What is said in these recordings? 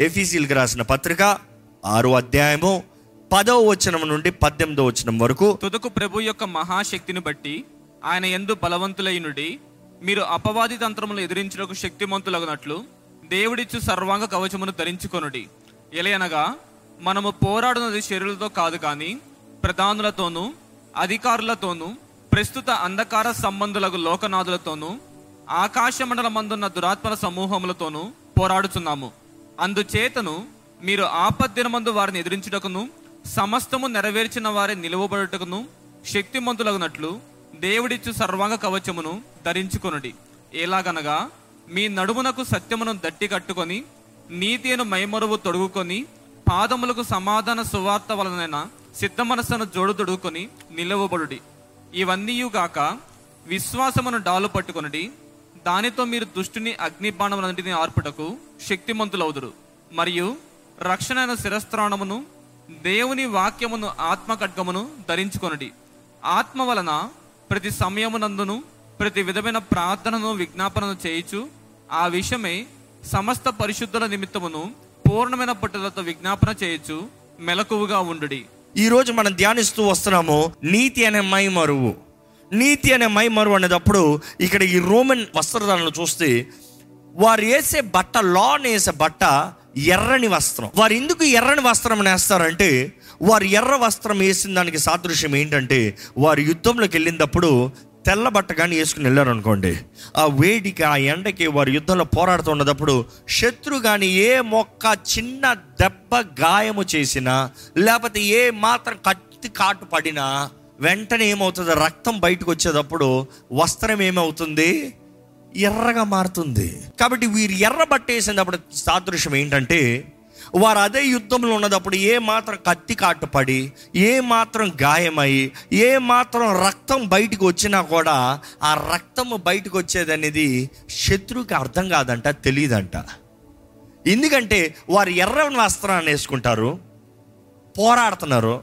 ఎఫీసీలకు రాసిన పత్రిక ఆరో అధ్యాయము పదవ వచనం నుండి పద్దెనిమిదో వచనం వరకు తుదకు ప్రభు యొక్క మహాశక్తిని బట్టి ఆయన ఎందు బలవంతులైనడి మీరు అపవాది తంత్రములు ఎదిరించుటకు శక్తిమంతులగునట్లు దేవుడిచ్చు సర్వాంగ కవచమును ధరించుకొనుడి. ఎలయనగా మనము పోరాడున్నది శరీరులతో కాదు కానీ ప్రధానులతోనూ అధికారులతోనూ ప్రస్తుత అంధకార సంబంధులకు లోకనాథులతోనూ ఆకాశ మండలమందున్న దురాత్మల సమూహములతోనూ పోరాడుచున్నాము. అందుచేతను మీరు ఆపద్దినమందు వారిని ఎదిరించుటకును సమస్తము నెరవేర్చిన వారి నిలువబడుటకును శక్తిమంతులగునట్లు దేవుడిచ్చు సర్వాంగ కవచమును ధరించుకొనుడి. ఎలాగనగా మీ నడుమునకు సత్యమును దట్టి కట్టుకొని నీతిను మైమరువు తొడుగుకొని పాదములకు సమాధాన సువార్త వలన సిద్ధ మనస్సును జోడు తొడుగుకొని నిలవబడుడి. ఇవన్నీయుగాక విశ్వాసమును డాలు పట్టుకొనుడి. దానితో మీరు దుష్టుని అగ్నిబాణములన్నిటిని ఆర్పుటకు శక్తిమంతులవుదురు. మరియు రక్షణైన శిరస్త్రాణమును దేవుని వాక్యమును ఆత్మ ఖడ్గమును ధరించుకొనుడి. ఆత్మ వలన ప్రతి సమయమునందును ప్రతి విధమైన ప్రార్థనను విజ్ఞాపనను చేయించు ఆ విషయమై సమస్త పరిశుద్ధుల నిమిత్తమును పూర్ణమైన పట్టుదలతో విజ్ఞాపన చేయొచ్చు మెలకువగా ఉండుడి. ఈ రోజు మనం ధ్యానిస్తూ వస్తున్నాము నీతి అనే మై మరువు నీతి అనే మై అనేటప్పుడు ఇక్కడ ఈ రోమన్ వస్త్రధారణలు చూస్తే వారు వేసే బట్ట లాన్ వేసే బట్ట ఎర్రని వస్త్రం. వారు ఎందుకు ఎర్రని వస్త్రం వేస్తారంటే వారు ఎర్ర వస్త్రం వేసిన దానికి సాదృశ్యం ఏంటంటే వారు యుద్ధంలోకి వెళ్ళినప్పుడు తెల్ల బట్ట కానీ వేసుకుని వెళ్ళారు అనుకోండి ఆ వేడికి ఆ ఎండకి వారు యుద్ధంలో పోరాడుతున్నప్పుడు శత్రు కానీ ఏ మొక్క చిన్న దెబ్బ గాయము చేసినా లేకపోతే ఏ మాత్రం కత్తి కాటు పడినా వెంటనే ఏమవుతుంది? రక్తం బయటకు వచ్చేటప్పుడు వస్త్రం ఏమవుతుంది? ఎర్రగా మారుతుంది. కాబట్టి వీరు ఎర్ర బట్టేసినప్పుడు సాదృశ్యం ఏంటంటే వారు అదే యుద్ధంలో ఉన్నదప్పుడు ఏ మాత్రం కత్తి కాటు పడి ఏ మాత్రం గాయమై ఏ మాత్రం రక్తం బయటకు వచ్చినా కూడా ఆ రక్తం బయటకు వచ్చేది అనేది శత్రువుకి అర్థం కాదంట తెలియదంట. ఎందుకంటే వారు ఎర్రని వస్త్రాన్ని వేసుకుంటారు పోరాడుతున్నారు.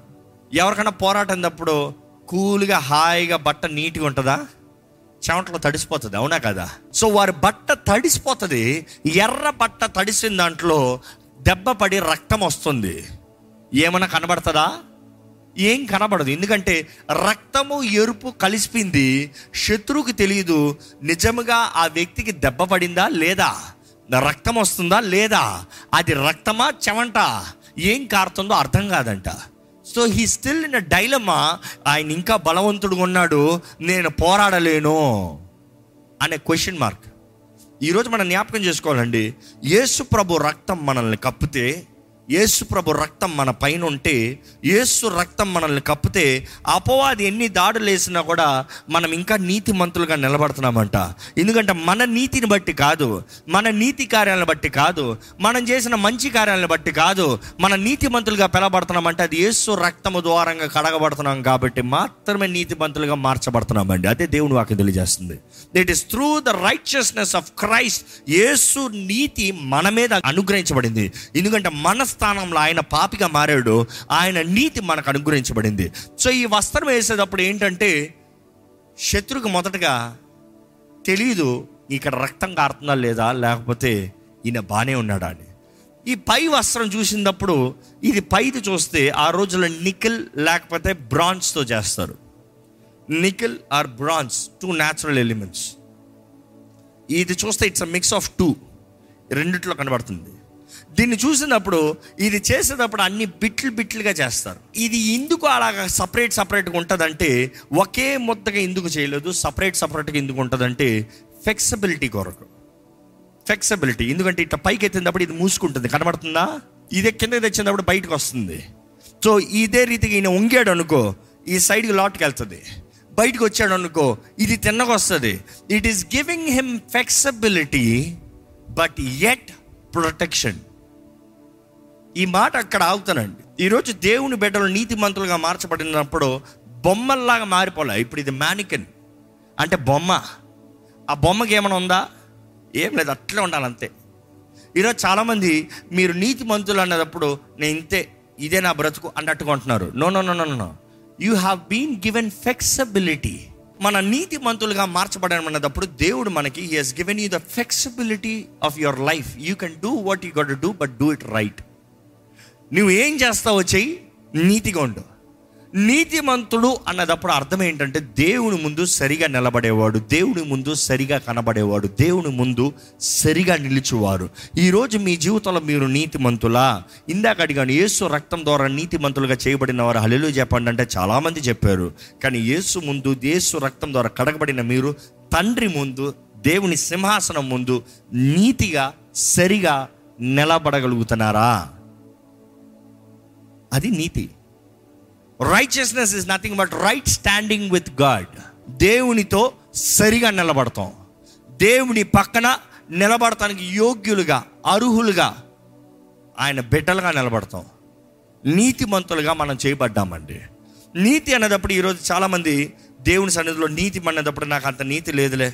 ఎవరికైనా పోరాటప్పుడు కూల్గా హాయిగా బట్ట నీట్గా ఉంటుందా? చెమటలో తడిసిపోతుంది అవునా కదా? సో వారి బట్ట తడిసిపోతుంది ఎర్ర బట్ట తడిసిన దాంట్లో దెబ్బ పడి రక్తం వస్తుంది. ఏమైనా కనబడుతుందా? ఏం కనబడదు ఎందుకంటే రక్తము ఎరుపు కలిసిపోయింది శత్రువుకి తెలియదు నిజముగా ఆ వ్యక్తికి దెబ్బ పడిందా లేదా? రక్తం వస్తుందా లేదా? అది రక్తమా చెమంట? ఏం కారుతుందో అర్థం కాదంట. So he still in dilemma ఆయన ఇంకా బలవంతుడుగా ఉన్నాడు నేను పోరాడలేను అనే క్వశ్చన్ మార్క్ ఈరోజు మనం జ్ఞాపకం చేసుకోవాలండి యేసు ప్రభు రక్తం మనల్ని కప్పితే యేసు ప్రభు రక్తం మన పైన ఉంటే యేసు రక్తం మనల్ని కప్పితే అపవాది ఎన్ని దాడులు వేసినా కూడా మనం ఇంకా నీతిమంతులుగా నిలబడుతున్నామంట. ఎందుకంటే మన నీతిని బట్టి కాదు మన నీతి కార్యాలను బట్టి కాదు మనం చేసిన మంచి కార్యాలను బట్టి కాదు మన నీతిమంతులుగా పిలబడుతున్నామంటే అది యేసు రక్తము ద్వారంగా కడగబడుతున్నాం కాబట్టి మాత్రమే నీతిమంతులుగా మార్చబడుతున్నామండి. అదే దేవుని వాక్యం తెలియజేస్తుంది. It is through the righteousness of Christ Yesu నీతి మన మీద అనుగ్రహించబడింది. ఎందుకంటే మన స్థానంలో ఆయన పాపిగా మారాడు ఆయన నీతి మనకు అనుగ్రహించబడింది. సో ఈ వస్త్రం వేసేటప్పుడు ఏంటంటే శత్రుకు మొదటగా తెలియదు ఇక్కడ రక్తం కారుతుందా లేదా లేకపోతే ఈయన బాగానే ఉన్నాడా అని. ఈ పై వస్త్రం చూసినప్పుడు ఇది పైది చూస్తే ఆ రోజుల్లో నికిల్ లేకపోతే బ్రాంజ్తో చేస్తారు. Nickel or bronze two natural elements ఇది చూస్తే it's a mix of two రెండిట్లో కనబడుతుంది. దీన్ని చూసినప్పుడు ఇది చేసేటప్పుడు అన్ని బిట్లు బిట్లుగా చేస్తారు. ఇది ఎందుకు అలాగా సపరేట్ సపరేట్గా ఉంటుందంటే ఒకే ముద్దగా ఎందుకు చేయలేదు సపరేట్ సపరేట్గా ఎందుకు ఉంటుందంటే ఫ్లెక్సిబిలిటీ కొరకు. ఫ్లెక్సిబిలిటీ ఎందుకంటే ఇట్లా పైకి ఎత్తినప్పుడు ఇది మూసుకుంటుంది. కనబడుతుందా? ఇదే కింద తెచ్చినప్పుడు బయటకు వస్తుంది. సో ఇదే రీతిగా ఈయన వంగాడు అనుకో ఈ సైడ్కి లాట్కి వెళ్తుంది. బయటకు వచ్చాడు అనుకో ఇది తిన్నకొస్తుంది it is giving him flexibility but at protection ఈ మాట అక్కడ ఆగుతానండి. ఈరోజు దేవుని బిడ్డలు నీతిమంతులుగా మార్చబడినప్పుడు బొమ్మల్లాగా మారిపోలే. ఇప్పుడు ఇది మ్యానికన్ అంటే బొమ్మ. ఆ బొమ్మకి ఏమైనా ఉందా? ఏం లేదు అట్లే ఉండాలి అంతే ఈరోజు చాలామంది మీరు నీతిమంతులు అన్నప్పుడు నేను ఇంతే ఇదే నా బ్రతుకు అన్నట్టుగా ఉంటున్నారు. No no no no no you have been given flexibility మన నీతి మంతులుగా మార్చబడమన్నప్పుడు దేవుడు మనకి he has given you the flexibility of your life you can do what you got do but do it right నువ్వు ఏం చేస్తావో చెయ్యి నీతిగా ఉండు. నీతిమంతుడు అన్నదప్పుడు అర్థం ఏంటంటే దేవుని ముందు సరిగా నిలబడేవాడు దేవుని ముందు సరిగా కనబడేవాడు దేవుని ముందు సరిగా నిలిచేవారు. ఈరోజు మీ జీవితంలో మీరు నీతిమంతులా? ఇందాక అడిగాను యేసు రక్తం ద్వారా నీతిమంతులుగా చేయబడిన వారు హల్లెలూయా చెప్పండి అంటే చాలామంది చెప్పారు. కానీ యేసు ముందు యేసు రక్తం ద్వారా కడగబడిన మీరు తండ్రి ముందు దేవుని సింహాసనం ముందు నీతిగా సరిగా నిలబడగలుగుతున్నారా? అది నీతి. Righteousness is nothing but right standing with God దేవునితో సరిగా నిలబడతాం. దేవుని పక్కన నిలబడటానికి యోగ్యులుగా అర్హులుగా ఆయన బిడ్డలుగా నిలబడతాం. నీతిమంతులుగా మనం చేయబడ్డామండి. నీతి అన్నదప్పుడు ఈరోజు చాలామంది దేవుని సన్నిధిలో నీతి అన్నదప్పుడు నాకు అంత నీతి లేదులే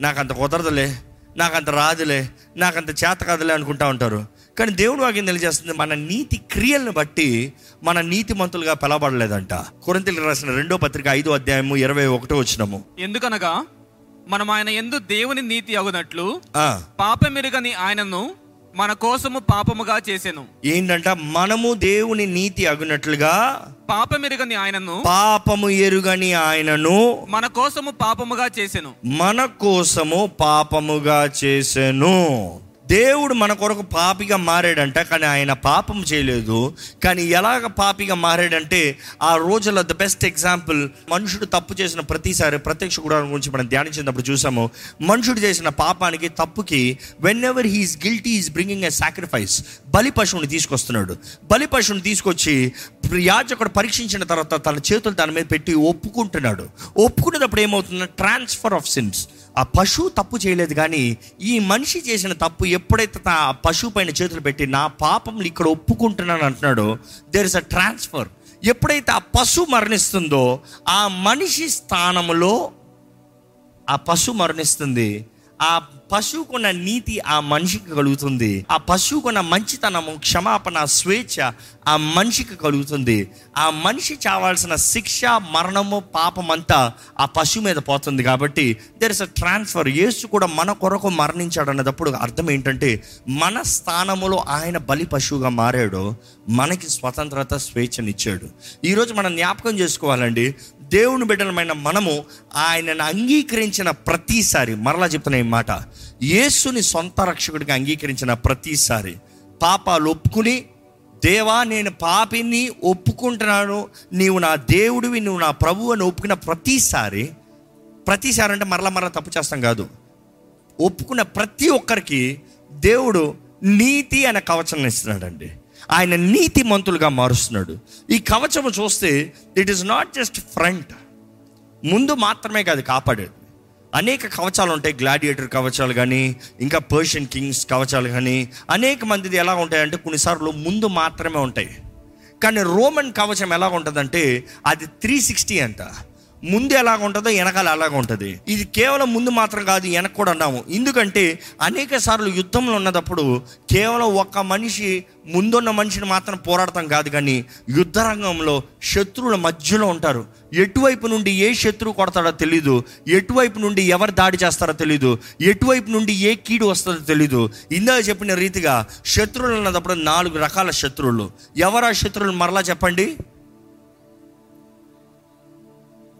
నాకు అంత కుదరదులే నాకు అంత రాదులే నాకు అంత చేత కాదులే అనుకుంటా ఉంటారు. కానీ దేవుడు వాక్యం తెలియజేస్తుంది మన నీతి క్రియలను బట్టి మన నీతిమంతులుగా పిలవబడలేదంట. కొరింతలకు రాసిన రెండో పత్రిక ఐదో అధ్యాయము ఇరవై ఒకటో వచ్చినము ఎందుకనగా మనం ఆయన ఎందు దేవుని నీతి అగునట్లు పాపమెరుగని ఆయనను మన కోసము పాపముగా చేసెను. ఏంటంట? మనము దేవుని నీతి అగునట్లుగా పాపమెరుగని ఆయనను పాపము ఎరుగని ఆయనను మన కోసము పాపముగా చేసెను. మన కోసము పాపముగా చేసెను. దేవుడు మన కొరకు పాపిగా మారాడంట కానీ ఆయన పాపం చేయలేదు. కానీ ఎలాగ పాపిగా మారాడంటే ఆ రోజుల్లో ద బెస్ట్ ఎగ్జాంపుల్ మనుషుడు తప్పు చేసిన ప్రతిసారి ప్రత్యక్ష గుడారం గురించి మనం ధ్యానించినప్పుడు చూసాము మనుషుడు చేసిన పాపానికి తప్పుకి whenever he is guilty is bringing a sacrifice బలి పశువుని తీసుకొస్తున్నాడు. బలి పశువుని తీసుకొచ్చి యాజకుడు పరీక్షించిన తర్వాత తన చేతులు తన మీద పెట్టి ఒప్పుకుంటున్నాడు. ఒప్పుకునేటప్పుడు ఏమవుతుంది ట్రాన్స్ఫర్ ఆఫ్ సిన్స్ ఆ పశువు తప్పు చేయలేదు కానీ ఈ మనిషి చేసిన తప్పు ఎప్పుడైతే ఆ పశువు పైన చేతులు పెట్టి నా పాపం ఇక్కడ ఒప్పుకుంటున్నాను అంటున్నాడో దేర్ ఇస్ అ ట్రాన్స్ఫర్ ఎప్పుడైతే ఆ పశువు మరణిస్తుందో ఆ మనిషి స్థానంలో ఆ పశువు మరణిస్తుంది. ఆ పశువుకున్న నీతి ఆ మనిషికి కలుగుతుంది. ఆ పశువుకున్న మంచితనము క్షమాపణ స్వేచ్ఛ ఆ మనిషికి కలుగుతుంది. ఆ మనిషి చావాల్సిన శిక్ష మరణము పాపం అంతా ఆ పశువు మీద పోతుంది కాబట్టి there is a transfer Yesu కూడా మన కొరకు మరణించాడు అన్నదప్పుడు అర్థం ఏంటంటే మన స్థానములో ఆయన బలి పశువుగా మారాడు మనకి స్వతంత్రత స్వేచ్ఛనిచ్చాడు. ఈరోజు మనం జ్ఞాపకం చేసుకోవాలండి దేవుని బిడ్డలమైన మనము ఆయనను అంగీకరించిన ప్రతిసారి మరలా చెప్తున్న ఈ మాట యేసుని సొంత రక్షకుడిగా అంగీకరించిన ప్రతిసారి పాపాలు ఒప్పుకుని దేవా నేను పాపిని ఒప్పుకుంటున్నాను నీవు నా దేవుడివి నువ్వు నా ప్రభువు అని ఒప్పుకున్న ప్రతిసారి ప్రతిసారి అంటే మరలా మరలా తప్పు చేస్తాం కాదు. ఒప్పుకున్న ప్రతి ఒక్కరికి దేవుడు నీతి అనే కవచం ఇస్తున్నాడండి. ఆయన నీతి మంతులుగా మారుస్తున్నాడు. ఈ కవచము చూస్తే it is not just front ముందు మాత్రమే కాదు కాపాడేది అనేక కవచాలు ఉంటాయి గ్లాడియేటర్ కవచాలు కానీ ఇంకా పర్షియన్ కింగ్స్ కవచాలు కానీ అనేక మందిది ఎలా ఉంటాయంటే కొన్నిసార్లు ముందు మాత్రమే ఉంటాయి. కానీ రోమన్ కవచం ఎలా ఉంటుందంటే అది త్రీ సిక్స్టీ అంట. ముందు ఎలాగ ఉంటుందో వెనకాల అలాగ ఉంటుంది. ఇది కేవలం ముందు మాత్రం కాదు వెనక కూడా అన్నాము ఎందుకంటే అనేక సార్లు యుద్ధంలో ఉన్నప్పుడు కేవలం ఒక్క మనిషి ముందున్న మనిషిని మాత్రం పోరాడతాం కాదు కానీ యుద్ధ రంగంలో శత్రువుల మధ్యలో ఉంటారు. ఎటువైపు నుండి ఏ శత్రువు కొడతాడో తెలీదు. ఎటువైపు నుండి ఎవరు దాడి చేస్తారో తెలీదు. ఎటువైపు నుండి ఏ కీడు వస్తుందో తెలీదు. ఇందాక చెప్పిన రీతిగా శత్రువులు ఉన్నప్పుడు నాలుగు రకాల శత్రువులు. ఎవరు ఆ శత్రువులు? మరలా చెప్పండి.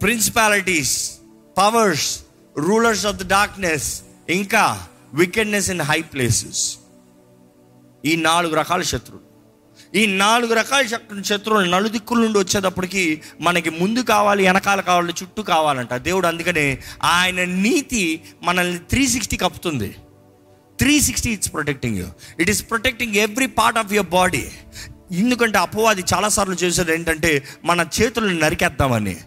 Principalities powers rulers of the darkness ఇంకా వికెడ్నెస్ ఇన్ హై ప్లేసెస్ ఈ నాలుగు రకాల శత్రువులు. ఈ నాలుగు రకాల శత్రువులు నలుదిక్కుల నుండి వచ్చేటప్పటికి మనకి ముందు కావాలి వెనకాల కావాలి చుట్టూ కావాలంట. దేవుడు అందుకనే ఆయన నీతి మనల్ని three sixty కప్పుతుంది. Three sixty it's protecting you it is protecting every part of your body ఎందుకంటే అపవాది చాలాసార్లు చేసేది ఏంటంటే మన చేతులను నరికేద్దామని.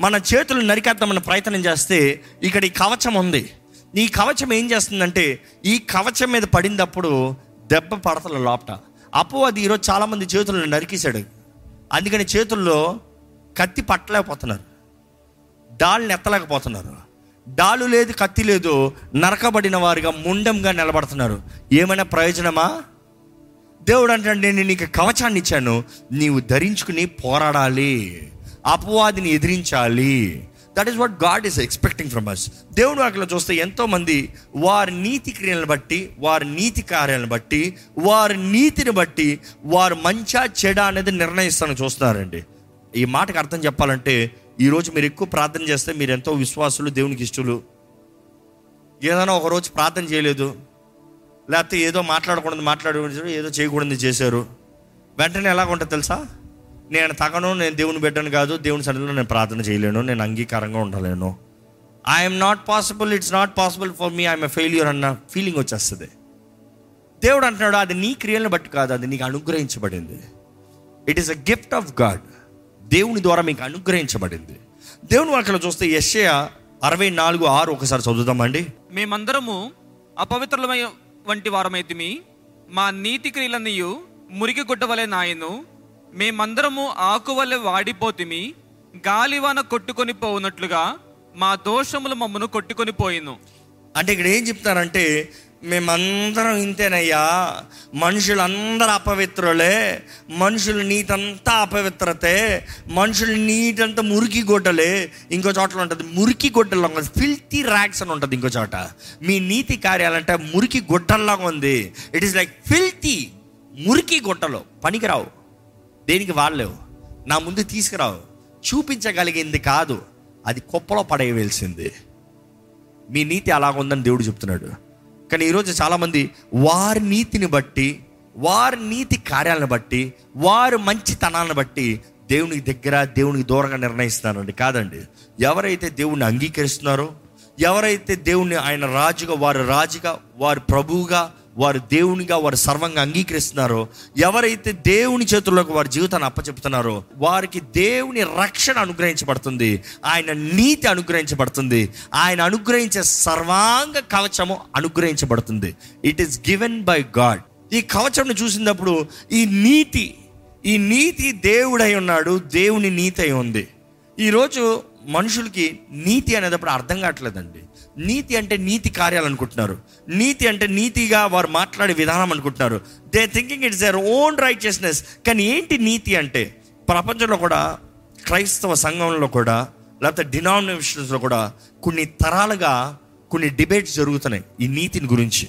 మన చేతులు నరికేద్దామని ప్రయత్నం చేస్తే ఇక్కడ ఈ కవచం ఉంది. ఈ కవచం ఏం చేస్తుందంటే ఈ కవచం మీద పడినప్పుడు దెబ్బ పడతల లోపట. అపవాది ఈరోజు చాలామంది చేతులను నరికేశాడు. అందుకని చేతుల్లో కత్తి పట్టలేకపోతున్నారు. డాల్ని ఎత్తలేకపోతున్నారు. డాలు లేదు కత్తి లేదు నరకబడిన వారిగా ముండంగా నిలబడుతున్నారు. ఏమైనా ప్రయోజనమా? దేవుడు అంటే నేను నీకు కవచాన్ని ఇచ్చాను. నీవు ధరించుకుని పోరాడాలి. అపవాదిని ఎదిరించాలి. That is what God is expecting from us దేవుడు అక్కడ చూస్తే ఎంతో మంది వారి నీతి క్రియలను బట్టి వారి నీతి కార్యాలను బట్టి వారి నీతిని బట్టి వారు మంచా చెడ అనేది నిర్ణయిస్తాను చూస్తున్నారండి. ఈ మాటకు అర్థం చెప్పాలంటే ఈరోజు మీరు ఎక్కువ ప్రార్థన చేస్తే మీరు ఎంతో విశ్వాసులు దేవునికి ఇష్టలు. ఏదైనా ఒక రోజు ప్రార్థన చేయలేదు. లేకపోతే ఏదో మాట్లాడకూడదు మాట్లాడకూడదు ఏదో చేయకూడదు చేశారు. వెంటనే ఎలాగ ఉంటుంది తెలుసా? నేను తగను నేను దేవుని బిడ్డను కాదు దేవుని సన్నిధిలో నేను ప్రార్థన చేయలేను నేను అంగీకారంగా ఉండలేను. I'm not possible it's not possible for me I'm a failure అన్న ఫీలింగ్ వచ్చేస్తుంది. దేవుడు అంటున్నాడు అది నీ క్రియలను బట్టి కాదు అది నీకు అనుగ్రహించబడింది. It is a gift of God దేవుని ద్వారా మీకు అనుగ్రహించబడింది. దేవుని వాక్యలో చూస్తే యెషయా అరవై నాలుగు ఆరు ఒకసారి చదువుతామండి మేమందరము అపవిత్రులమై వంటి వారమైతిమి మా నీతి క్రియలన్నీయు మురికి గుడ్డవలే నాయను. మేమందరము ఆకు వాడిపోతిమి గాలివాన కొట్టుకొని పోనట్లుగా మా దోషములు మమ్మను కొట్టుకొని పోయిను. అంటే ఇక్కడ ఏం చెప్తారంటే మేమందరం ఇంతేనయ్యా మనుషులందరూ అపవిత్రులే మనుషులు నీతంతా అపవిత్రతే మనుషుల నీటంతా మురికి గొడ్డలే. ఇంకో చోట్ల ఉంటుంది మురికి గొడ్డల్లో ఫిల్తీ ర్యాక్స్ అని ఉంటుంది ఇంకో చోట. మీ నీతి కార్యాలంటే మురికి గొడ్డల్లాగా ఉంది. ఇట్ ఈస్ లైక్ ఫిల్తీ మురికి గొట్టలు పనికిరావు. దేనికి వాళ్ళేవు నా ముందు తీసుకురావు. చూపించగలిగింది కాదు. అది కుప్పలో పడేయవలసింది. మీ నీతి అలాగ ఉందని దేవుడు చెప్తున్నాడు. కానీ ఈరోజు చాలామంది వారి నీతిని బట్టి వారి నీతి కార్యాలను బట్టి వారు మంచితనాలను బట్టి దేవునికి దగ్గర దేవునికి దూరంగా నిర్ణయిస్తున్నారండి. కాదండి. ఎవరైతే దేవుణ్ణి అంగీకరిస్తున్నారో ఎవరైతే దేవుణ్ణి ఆయన రాజుగా వారు రాజుగా వారు ప్రభువుగా వారు దేవునిగా వారు సర్వంగా అంగీకరిస్తున్నారో ఎవరైతే దేవుని చేతుల్లోకి వారి జీవితాన్ని అప్పచెప్తున్నారో వారికి దేవుని రక్షణ అనుగ్రహించబడుతుంది. ఆయన నీతి అనుగ్రహించబడుతుంది. ఆయన అనుగ్రహించే సర్వాంగ కవచము అనుగ్రహించబడుతుంది. It is given by God ఈ కవచంను చూసినప్పుడు ఈ నీతి ఈ నీతి దేవుడై ఉన్నాడు దేవుని నీతి అయి ఉంది. ఈరోజు మనుషులకి నీతి అనేటప్పుడు అర్థం కావట్లేదండి. నీతి అంటే నీతి కార్యాలు అనుకుంటున్నారు. నీతి అంటే నీతిగా వారు మాట్లాడే విధానం అనుకుంటున్నారు. They thinking it's their own righteousness కానీ ఏంటి నీతి అంటే? ప్రపంచంలో కూడా క్రైస్తవ సంఘంలో కూడా లేకపోతే డినామినేషన్స్లో కూడా కొన్ని తరాలుగా కొన్ని డిబేట్స్ జరుగుతున్నాయి ఈ నీతిని గురించి.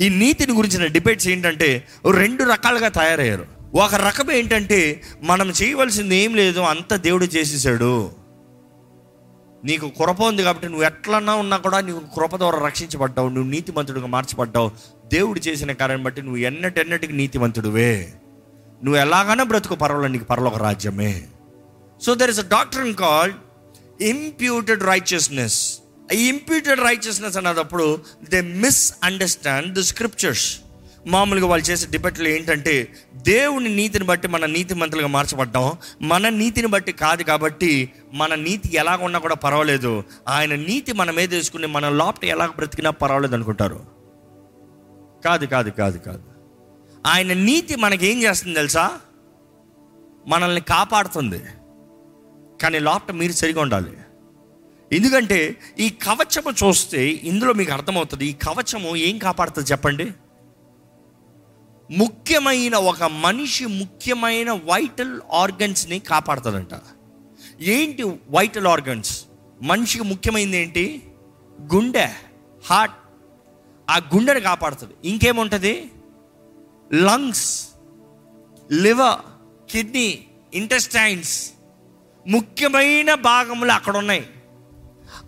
ఈ నీతిని గురించిన డిబేట్స్ ఏంటంటే రెండు రకాలుగా తయారయ్యారు. ఒక రకం ఏంటంటే మనం చేయవలసింది ఏం లేదు అంత దేవుడు చేసేసాడు. నీకు కృప ఉంది కాబట్టి నువ్వు ఎట్లన్నా ఉన్నా కూడా నీకు కృప ద్వారా రక్షించబడ్డావు నువ్వు నీతిమంతుడిగా మార్చబడ్డావు. దేవుడు చేసిన కార్యం బట్టి నువ్వు ఎన్నటెన్నటికి నీతిమంతుడువే. నువ్వు ఎలాగైనా బ్రతుకు పర్వాలేదు నీకు పరలోక రాజ్యమే. So there is a doctor in called imputed righteousness ఈ ఇంప్యూటెడ్ రైచియస్నెస్ అన్నదప్పుడు they misunderstand the scriptures మామూలుగా వాళ్ళు చేసే డిబేట్లు ఏంటంటే దేవుని నీతిని బట్టి మన నీతి మంత్రులుగా మార్చబడ్డాం. మన నీతిని బట్టి కాదు కాబట్టి మన నీతి ఎలాగ ఉన్నా కూడా పర్వాలేదు. ఆయన నీతి మన మీద వేసుకుని మన లోపట ఎలాగ బ్రతికినా పర్వాలేదు అనుకుంటారు. కాదు కాదు కాదు కాదు. ఆయన నీతి మనకేం చేస్తుంది తెలుసా? మనల్ని కాపాడుతుంది. కానీ లోపట మీరు సరిగా ఉండాలి. ఎందుకంటే ఈ కవచము చూస్తే ఇందులో మీకు అర్థమవుతుంది ఈ కవచము ఏం కాపాడుతుంది చెప్పండి? ముఖ్యమైన ఒక మనిషి ముఖ్యమైన వైటల్ ఆర్గన్స్ని కాపాడుతుందంట ఏంటి వైటల్ ఆర్గన్స్? మనిషికి ముఖ్యమైనది ఏంటి? గుండె హార్ట్. ఆ గుండెని కాపాడుతుంది. ఇంకేముంటుంది? Lungs liver kidney intestines. ముఖ్యమైన భాగములు అక్కడ ఉన్నాయి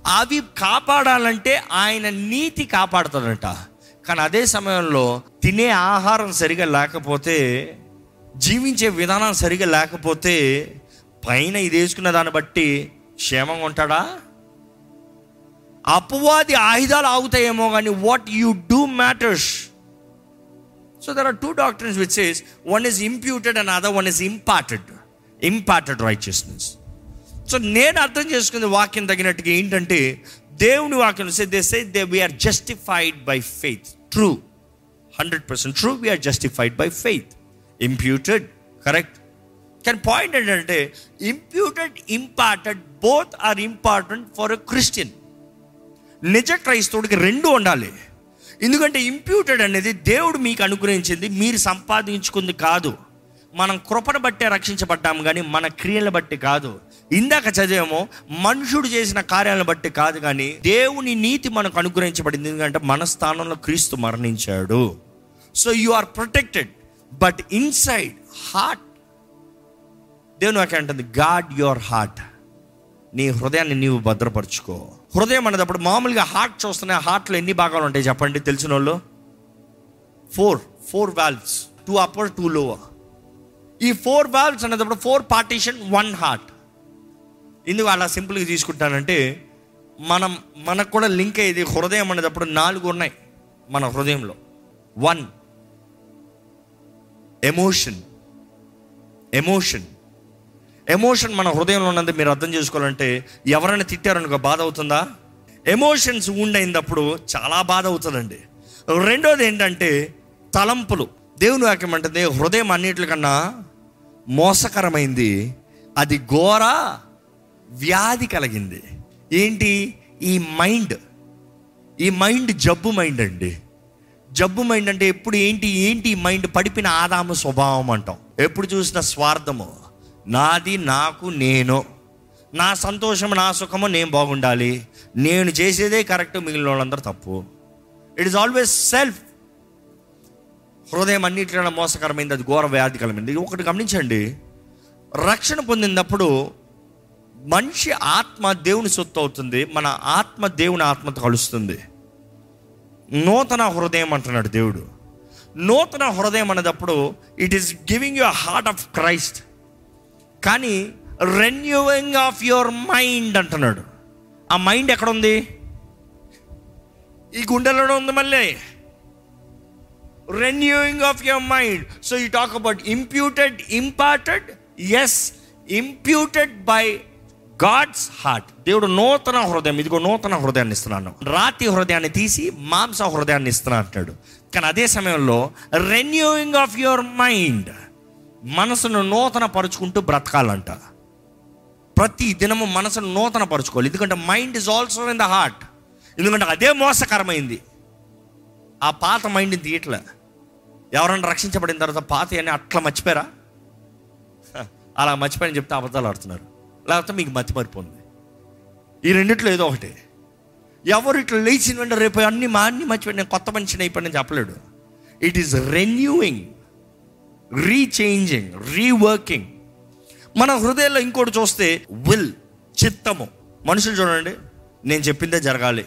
అవి కాపాడాలంటే ఆయన నీతి కాపాడుతాడంట. కానీ అదే సమయంలో తినే ఆహారం సరిగా లేకపోతే జీవించే విధానం సరిగా లేకపోతే పైన ఇది వేసుకున్న దాన్ని బట్టి క్షేమంగా ఉంటాడా? అపవాది ఆయుధాలు ఆగుతాయేమో కానీ what you do matters so there are two doctors which is one is imputed and other one is imparted imparted righteousness so నేను అర్థం చేసుకునే వాక్యం తగినట్టుగా ఏంటంటే దేవుని వాక్యం say they say they we are justified by faith true hundred percent true we are justified by faith imputed correct కానీ point ఏంటంటే imputed imparted both are important for a Christian నిజ క్రైస్తవుడికి రెండు ఉండాలి. ఎందుకంటే ఇంప్యూటెడ్ అనేది దేవుడు మీకు అనుగ్రహించింది మీరు సంపాదించుకుంది కాదు. మనం కృపను బట్టే రక్షించబడ్డాము కానీ మన క్రియలను బట్టి కాదు. ఇందాక చదివేమో మనుషుడు చేసిన కార్యాలను బట్టి కాదు కానీ దేవుని నీతి మనకు అనుగ్రహించబడింది. ఎందుకంటే మన స్థానంలో క్రీస్తు మరణించాడు. So you are protected but inside heart దేవుని వాక్యం అంటుంది గాడ్ యువర్ హార్ట్ నీ హృదయాన్ని నీవు భద్రపరుచుకో. హృదయం అనేటప్పుడు మామూలుగా హార్ట్ చూస్తున్న హార్ట్లో ఎన్ని భాగాలు ఉంటాయి చెప్పండి తెలిసిన వాళ్ళు four four valves two upper two lower ఈ ఫోర్ వాల్వ్స్ అనేటప్పుడు ఫోర్ పార్టీషన్ వన్ హార్ట్ ఎందుకు అలా సింపుల్గా తీసుకుంటానంటే మనం మనకు కూడా లింక్ అయ్యేది హృదయం అనేటప్పుడు నాలుగు ఉన్నాయి మన హృదయంలో. వన్ ఎమోషన్ ఎమోషన్ ఎమోషన్ మన హృదయంలో ఉన్నది మీరు అర్థం చేసుకోవాలంటే ఎవరైనా తిట్టారనుకో బాధ అవుతుందా? ఎమోషన్స్ ఉండైనప్పుడు చాలా బాధ అవుతుందండి. రెండోది ఏంటంటే తలంపులు. దేవుని వాక్యం అంటే హృదయం అన్నిటికన్నా మోసకరమైంది అది ఘోర వ్యాధి కలిగింది. ఏంటి? ఈ మైండ్. ఈ మైండ్ జబ్బు మైండ్ అండి. జబ్బు మైండ్ అంటే ఎప్పుడు ఏంటి ఏంటి మైండ్ పడిపిన ఆదాము స్వభావం అంటాం. ఎప్పుడు చూసిన స్వార్థము. నాది నాకు నేను. నా సంతోషం నా సుఖము నేను బాగుండాలి. నేను చేసేదే కరెక్ట్ మిగిలిన వాళ్ళందరూ తప్పు. ఇట్ ఈస్ ఆల్వేస్ సెల్ఫ్ హృదయం అన్నింటిలో మోసకరమైంది అది ఘోర వ్యాధికరమైంది ఒకటి గమనించండి. రక్షణ పొందినప్పుడు మనిషి ఆత్మ దేవుని సొత్తు అవుతుంది మన ఆత్మ దేవుని ఆత్మతో కలుస్తుంది. నూతన హృదయం అంటున్నాడు దేవుడు. నూతన హృదయం అనేటప్పుడు it is giving you heart of Christ కానీ రెన్యూవింగ్ ఆఫ్ యువర్ మైండ్ అంటున్నాడు. ఆ మైండ్ ఎక్కడ ఉంది ఈ గుండెలోనే ఉంది మళ్ళీ. Renewing of your mind so you talk about imputed imparted is imputed by God's heart దేవుడు నూతన హృదయం. ఇదిగో నూతన హృదయాన్ని ఇస్తున్నాను. రాతి హృదయాన్ని తీసి మాంస హృదయాన్ని ఇస్తున్నా అంటాడు కానీ అదే సమయంలో రెన్యూయింగ్ ఆఫ్ యువర్ మైండ్ మనసును నూతన పరుచుకుంటూ బ్రతకాలంట. ప్రతి దినము మనసును నూతన పరుచుకోవాలి. ఎందుకంటే mind is also in the heart ఎందుకంటే అదే మోసకరమైంది. ఆ పాత మైండ్ని తీయట్లే. ఎవరైనా రక్షించబడిన తర్వాత పాత అని అట్లా మర్చిపోయారా? అలా మర్చిపోయిన చెప్తే అబద్ధాలు ఆడుతున్నారు. లేకపోతే మీకు మతి ఈ రెండిట్లో ఏదో ఒకటి. ఎవరు ఇట్లా లేచిన వెంటనే రేపు అన్ని మా అన్ని మర్చిపోయి నేను కొత్త మనిషిని అయిపోయినని చెప్పలేడు. It is renewing rechanging reworking మన హృదయంలో ఇంకోటి చూస్తే విల్ చిత్తము. మనుషులు చూడండి నేను చెప్పిందే జరగాలి.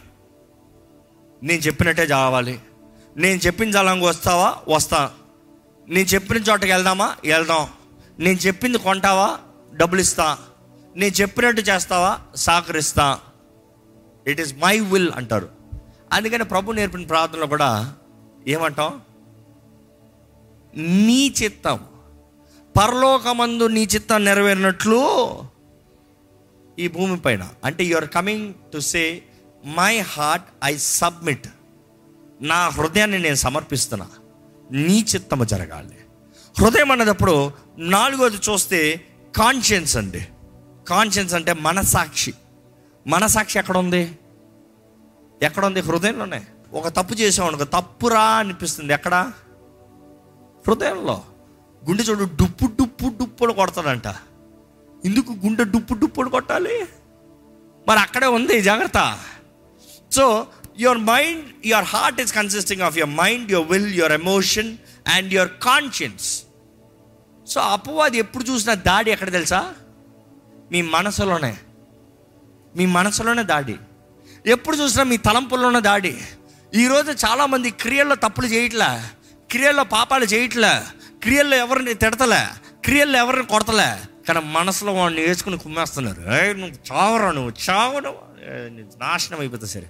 నేను చెప్పినట్టే కావాలి నేను చెప్పిన జలంగా వస్తావా? వస్తా. నేను చెప్పిన చోటకి వెళ్దామా? వెళ్దాం. నేను చెప్పింది కొంటావా? డబ్బులు ఇస్తా. నేను చెప్పినట్టు చేస్తావా? సహకరిస్తా. ఇట్ ఈస్ మై విల్ అంటారు. అందుకని ప్రభు నేర్పిన ప్రార్థనలో కూడా ఏమంటాం? నీ చిత్తం పరలోకమందు నీ చిత్తం నెరవేరినట్లు ఈ భూమి పైన. అంటే you are coming to say my heart I submit నా హృదయాన్ని నేను సమర్పిస్తున్నా. నీ చిత్తము జరగాలి. హృదయం అన్నదప్పుడు నాలుగోది చూస్తే కాన్షియన్స్ అండి. కాన్షియన్స్ అంటే మనసాక్షి మనసాక్షి ఎక్కడ ఉంది ఎక్కడ ఉంది హృదయంలోనే. ఒక తప్పు చేసామనుకో తప్పురా అనిపిస్తుంది. ఎక్కడ? హృదయంలో. గుండె చూడు డుప్పు డుప్పు డుప్పులు కొడతాడంట. ఎందుకు గుండె డుప్పు డుప్పులు కొట్టాలి? మరి అక్కడే ఉంది జాగ్రత్త. So your mind your heart is consisting of your mind your will your emotion and your conscience so అపవాది ఎప్పుడు చూసినా దాడి ఎక్కడ తెలుసా? మీ మనసులోనే. మీ మనసులోనే దాడి. ఎప్పుడు చూసినా మీ తలంపుల్లోనే దాడి. ఈరోజు చాలామంది క్రియల్లో తప్పులు చేయట్లే. క్రియల్లో పాపాలు చేయట్లే. క్రియల్లో ఎవరిని తిడతలే. క్రియల్లో ఎవరిని కొడతలే. కానీ మనసులో వాడిని వేసుకుని కుమ్మేస్తున్నారు. నువ్వు చావరా నువ్వు? చావడం నాశనం అయిపోతుంది సరే.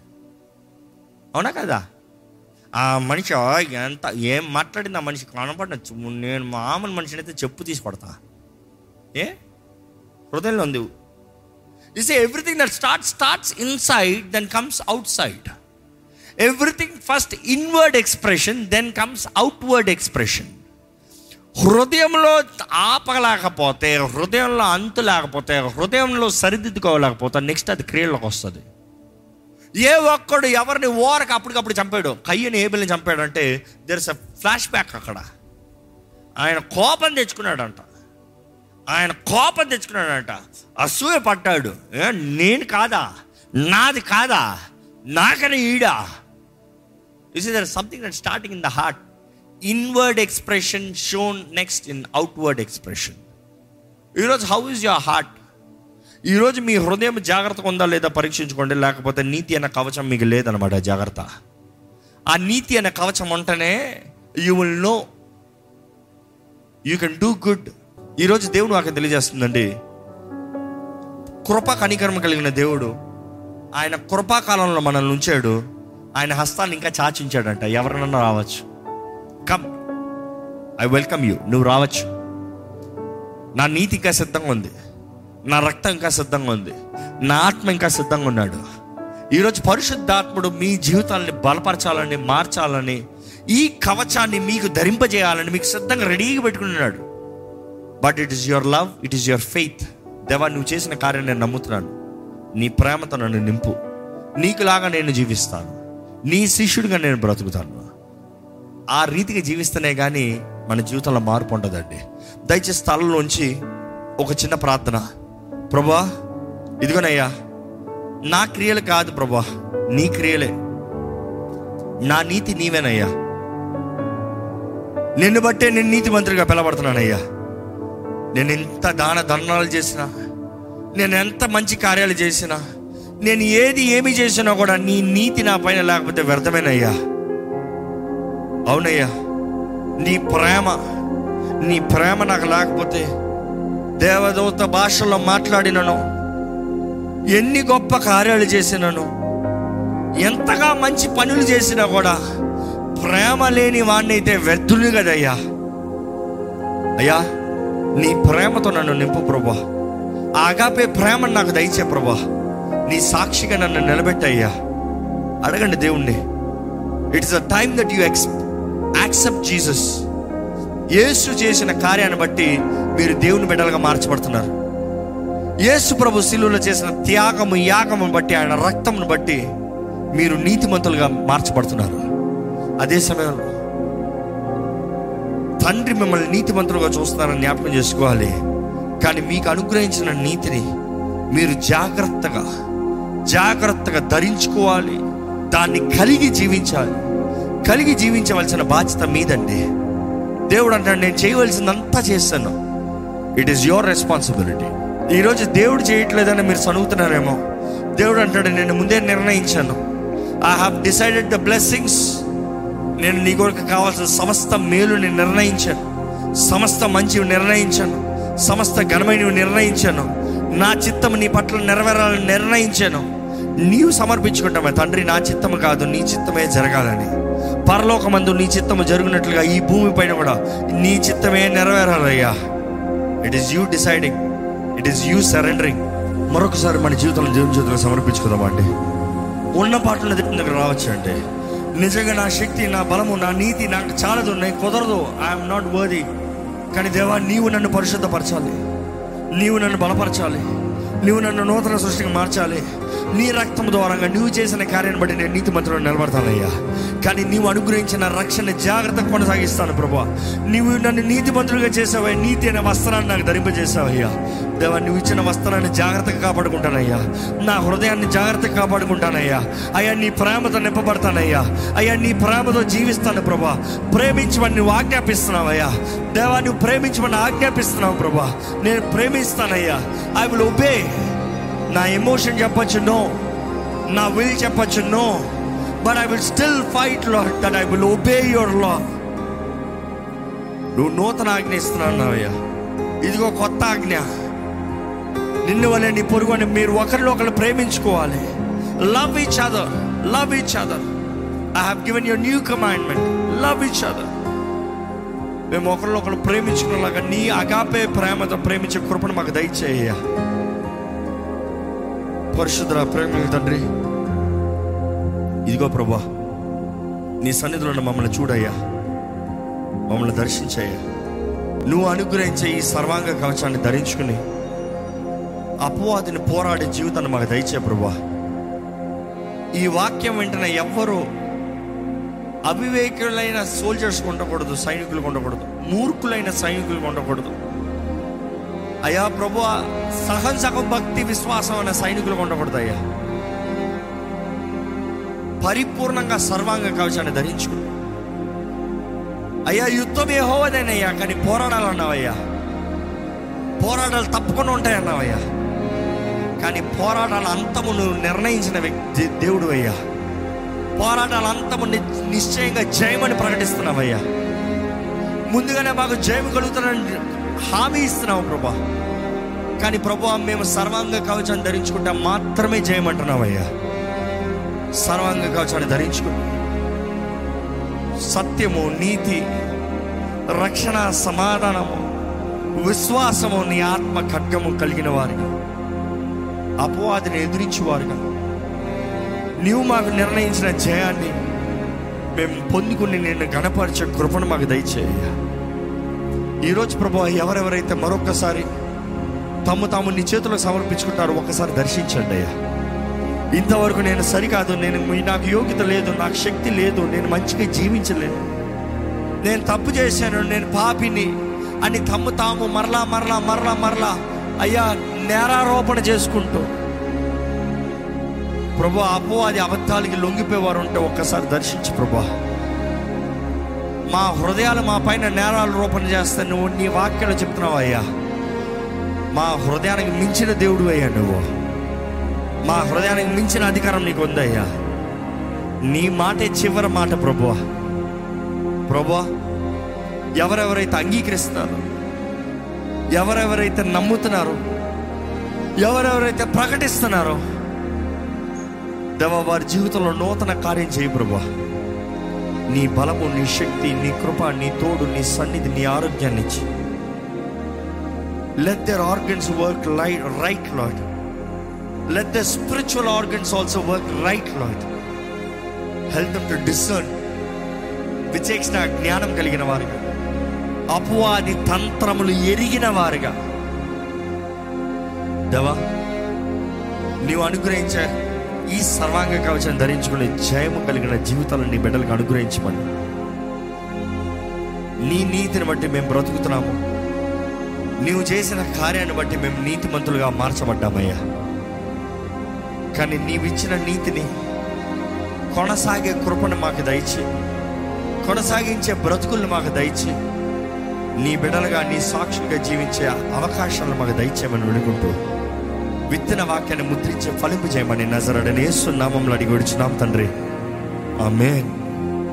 అవునా కదా? ఆ మనిషి ఎంత ఏం మాట్లాడింది ఆ మనిషి? కనపడిన. నేను మామూలు మనిషిని అయితే చెప్పు తీసి కొడతా. ఏ? హృదయంలో ఉంది. Is everything that start starts inside then comes outside everything first inward expression then comes outward expression హృదయంలో ఆపలేకపోతే హృదయంలో అంతు లేకపోతే హృదయంలో సరిదిద్దుకోలేకపోతే నెక్స్ట్ అది క్రియలోకి వస్తుంది. ఏ ఒక్కడు ఎవరిని ఓరక అప్పటికప్పుడు చంపాడు? కయ్యని ఏబిల్ని చంపాడు అంటే there is a flashback అక్కడ. ఆయన కోపం తెచ్చుకున్నాడంట. ఆయన కోపం తెచ్చుకున్నాడంట. అసూయ పట్టాడు నేను కాదా? నాది కాదా? నాకనే ఈడా? Is is something that starting in the heart inward expression shown next in outward expression ఈరోజు హౌ ఇస్ యువర్ హార్ట్ ఈరోజు మీ హృదయం జాగ్రత్తగా ఉందా లేదా పరీక్షించుకోండి. లేకపోతే నీతి అనే కవచం మీకు లేదనమాట జాగ్రత్త. ఆ నీతి అనే కవచం ఉంటేనే you will know you can do good ఈరోజు దేవుడు నాకు తెలియజేస్తుందండి? కృప కనికరం కలిగిన దేవుడు ఆయన కృపాకాలంలో మనల్ని ఉంచాడు ఆయన హస్తాన్ని ఇంకా చాచించాడంట. ఎవరినన్నా రావచ్చు. కమ్ ఐ వెల్కమ్ యూ నువ్వు రావచ్చు. నా నీతి ఇంకా సిద్ధంగా ఉంది. నా రక్తం ఇంకా సిద్ధంగా ఉంది. నా ఆత్మ ఇంకా సిద్ధంగా ఉన్నాడు. ఈరోజు పరిశుద్ధాత్ముడు మీ జీవితాలని బలపరచాలని మార్చాలని ఈ కవచాన్ని మీకు ధరింపజేయాలని మీకు సిద్ధంగా రెడీగా పెట్టుకున్నాడు but it is your love it is your faith దేవా నువ్వు చేసిన కార్యం నేను నమ్ముతున్నాను. నీ ప్రేమతో నన్ను నింపు. నీకులాగా నేను జీవిస్తాను. నీ శిష్యుడిగా నేను బ్రతుకుతాను. ఆ రీతిగా జీవిస్తేనే కానీ మన జీవితంలో మార్పు ఉండదండి. దయచేసి స్థలంలోంచి ఒక చిన్న ప్రార్థన. ప్రభా ఇదిగోనయ్యా నా క్రియలు కాదు ప్రభా నీ క్రియలే. నా నీతి నీవేనయ్యా. నిన్ను బట్టే నేను నీతిమంతుడిగా పిలబడుతున్నానయ్యా నేను ఎంత దాన దండాలు చేసినా నేను ఎంత మంచి కార్యాలు చేసినా నేను ఏది ఏమి చేసినా కూడా నీ నీతి నా పైన లేకపోతే వ్యర్థమేనయ్యా. అవునయ్యా నీ ప్రేమ నీ ప్రేమ నాకు లేకపోతే దేవదూత భాషలో మాట్లాడినను ఎన్ని గొప్ప కార్యాలు చేసినను ఎంతగా మంచి పనులు చేసినా కూడా ప్రేమ లేని వాడినైతే వ్యర్థులు కదయ్యా. అయ్యా నీ ప్రేమతో నన్ను నింపు ప్రభా. ఆ అగాపే ప్రేమను నాకు దయచే ప్రభా. నీ సాక్షిగా నన్ను నిలబెట్టయ్యా. అడగండి దేవుణ్ణి. It is a time that you ex accept Jesus Yesu చేసిన కార్యాన్ని బట్టి మీరు దేవుని బిడ్డలుగా మార్చబడుతున్నారు. యేసు ప్రభు శిలువులో చేసిన త్యాగము యాగమును బట్టి ఆయన రక్తమును బట్టి మీరు నీతిమంతులుగా మార్చబడుతున్నారు. అదే సమయంలో తండ్రి మిమ్మల్ని నీతిమంతులుగా చూస్తున్నారని జ్ఞాపకం చేసుకోవాలి. కానీ మీకు అనుగ్రహించిన నీతిని మీరు జాగ్రత్తగా జాగ్రత్తగా ధరించుకోవాలి. దాన్ని కలిగి జీవించాలి. కలిగి జీవించవలసిన బాధ్యత మీదండి. దేవుడు అంటాడు నేను చేయవలసిందంతా చేస్తాను. ఇట్ ఈస్ యువర్ రెస్పాన్సిబిలిటీ ఈరోజు దేవుడు చేయట్లేదని మీరు చదువుతున్నారేమో. దేవుడు అంటాడు నేను ముందే నిర్ణయించాను. I have decided the blessings నేను నీ కొరకు కావాల్సిన సమస్త మేలుని నిర్ణయించాను. సమస్త మంచివి నిర్ణయించాను. సమస్త ఘనమైనవి నిర్ణయించాను. నా చిత్తం నీ పట్ల నెరవేరాలని నిర్ణయించాను. నీవు సమర్పించుకుంటామే తండ్రి నా చిత్తము కాదు నీ చిత్తమే జరగాలని. పరలోకమందు నీ చిత్తము జరిగినట్లుగా ఈ భూమి పైన కూడా నీ చిత్తమే నెరవేరాలయ్యా. It is you deciding it is you surrendering మరొకసారి మన జీవితంలో జీవన జీవితంలో సమర్పించుకుందామండి ఉన్న పాటలు దగ్గర రావచ్చు అంటే నిజంగా నా శక్తి నా బలము నా నీతి నాకు చాలదు నేను కుదరదు. ఐఎమ్ నాట్ వర్ది కానీ దేవా నీవు నన్ను పరిశుద్ధపరచాలి. నీవు నన్ను బలపరచాలి. నీవు నన్ను నూతన సృష్టికి మార్చాలి. నీ రక్తం ద్వారంగా నువ్వు చేసిన కార్యాన్ని బట్టి నేను నీతి మంత్రులు నిలబడతానయ్యా. కానీ నీవు అనుగ్రహించిన రక్షణ జాగ్రత్త కొనసాగిస్తాను ప్రభా నీవు నన్ను నీతి మంత్రులుగా చేసావయ్యా. నీతి అనే వస్త్రాన్ని నాకు ధరింపజేసావయ్యా. దేవా నువ్వు ఇచ్చిన వస్త్రాన్ని జాగ్రత్తగా కాపాడుకుంటానయ్యా. నా హృదయాన్ని జాగ్రత్తగా కాపాడుకుంటానయ్యా. అయ్యా నీ ప్రేమతో నింపబడతానయ్యా. అయ్యా నీ ప్రేమతో జీవిస్తాను ప్రభా ప్రేమించమని నువ్వు ఆజ్ఞాపిస్తున్నావయ్యా. దేవా నువ్వు ప్రేమించమని ఆజ్ఞాపిస్తున్నావు ప్రభా నేను ప్రేమిస్తానయ్యా. ఐ విల్ ఒబే నా ఎమోషన్ చెప్పచ్చు నో నా విల్ చెప్పచ్చు no but I will still fight lord that I will obey your law నువ్వు నూతన ఆజ్ఞ ఇస్తున్నావయ్యా ఇదిగో కొత్త ఆజ్ఞ. నిన్ను వల్ల నీ పొరుగుని మీరు ఒకరిని ఒకరు ప్రేమించుకోవాలి. Love each other love each other I have given your new commandment love each other మేము ఒకరిని ఒకరు ప్రేమించుకునేలాగా నీ అగాపే ప్రేమతో ప్రేమించే కృపను మాకు దయచేయ పరిశుద్ధ ప్రేమ తండ్రి ఇదిగో ప్రభా నీ సన్నిధిలో మమ్మల్ని చూడయ్యా మమ్మల్ని దర్శించయ్యా. నువ్వు అనుగ్రహించే ఈ సర్వాంగ కవచాన్ని ధరించుకుని అపవాదిని పోరాడే జీవితాన్ని మాకు దయచే ప్రభా. ఈ వాక్యం వెంటనే ఎవ్వరూ అవివేకులైన సోల్జర్స్ ఉండకూడదు సైనికులు ఉండకూడదు మూర్ఖులైన సైనికులు ఉండకూడదు. అయ్యా ప్రభు సహం సగం భక్తి విశ్వాసం అనే సైనికులు ఉండకూడదు అయ్యా పరిపూర్ణంగా సర్వాంగ కవచాన్ని ధరించుకు. అయ్యా యుద్ధం ఏ కానీ పోరాడాలు అన్నావయ్యా. పోరాటాలు తప్పకుండా ఉంటాయన్నావయ్యా కానీ పోరాటాల అంతము నువ్వు నిర్ణయించిన వ్యక్తి దేవుడు అయ్యా. పోరాటాల అంతము నిశ్చయంగా జయమని ప్రకటిస్తున్నావయ్యా. ముందుగానే మాకు జయం కలుగుతానని హామీ ఇస్తున్నావు ప్రభా. కానీ ప్రభు మేము సర్వాంగ కవచాన్ని ధరించుకుంటే మాత్రమే జయమంటున్నావయ్యా సర్వాంగ కవచాన్ని ధరించుకుని సత్యము నీతి రక్షణ సమాధానము విశ్వాసము నీ ఆత్మ ఖడ్గము కలిగిన వారిగా. అపవాదిని ఎదిరించేవారుగా నీవు మాకు నిర్ణయించిన జయాన్ని మేము పొందుకుని నిన్ను గణపరిచే కృపను మాకు దయచేయ ఈరోజు ప్రభు ఎవరెవరైతే మరొకసారి తమ తాము నీ చేతులకు సమర్పించుకుంటారో ఒక్కసారి దర్శించండి అయ్యా. ఇంతవరకు నేను సరికాదు నేను నాకు యోగ్యత లేదు నాకు శక్తి లేదు నేను మంచిగా జీవించలేను. నేను తప్పు చేశాను నేను పాపిని అని తమ్ము తాము మరలా మరలా మరలా మరలా అయ్యా నేరారోపణ చేసుకుంటూ. ప్రభు అపవాది అబద్ధాలకి లొంగిపోయేవారు ఉంటే ఒక్కసారి దర్శించు ప్రభా. మా హృదయాలు మా పైన నేరాలు రూపణ చేస్తా నువ్వు నీ వాక్యాలు చెప్తున్నావు అయ్యా. మా హృదయానికి మించిన దేవుడు అయ్యా నువ్వు. మా హృదయానికి మించిన అధికారం నీకు ఉందయ్యా నీ మాటే చివరి మాట ప్రభు ప్రభు ఎవరెవరైతే అంగీకరిస్తున్నారు ఎవరెవరైతే నమ్ముతున్నారో ఎవరెవరైతే ప్రకటిస్తున్నారో దేవ వారి జీవితంలో నూతన కార్యం చేయి ప్రభా నీ బలము నీ శక్తి నీ కృప నీ తోడు నీ సన్నిధి నీ ఆరోగ్యాన్ని ఇచ్చి. Let their organs work light right lord let the spiritual organs also work right lord health to discern విచేక్షణ జ్ఞానం కలిగిన వారుగా అపవాది తంత్రములు ఎరిగిన వారుగా. దేవా నీవు అనుగ్రహించారు ఈ సర్వాంగ కవచం ధరించుకునే జయము కలిగిన జీవితాలను నీ బిడ్డలకు అనుగ్రహించమని. నీ నీతిని బట్టి మేము బ్రతుకుతున్నాము. నీవు చేసిన కార్యాన్ని బట్టి మేము నీతిమంతులుగా మార్చబడ్డామయ్యా. కానీ నీవిచ్చిన నీతిని కొనసాగే కృపను మాకు దయచి కొనసాగించే బ్రతుకులను మాకు దయచి నీ బిడ్డలుగా నీ సాక్షిగా జీవించే అవకాశాలను మాకు దయచేయమని వినుకుంటూ విత్తన వాక్యాన్ని ముద్రించి ఫలింపు చేయమని నజరడని నామంలో అడిగి విడుచున్నాం తండ్రి. ఆమెన్.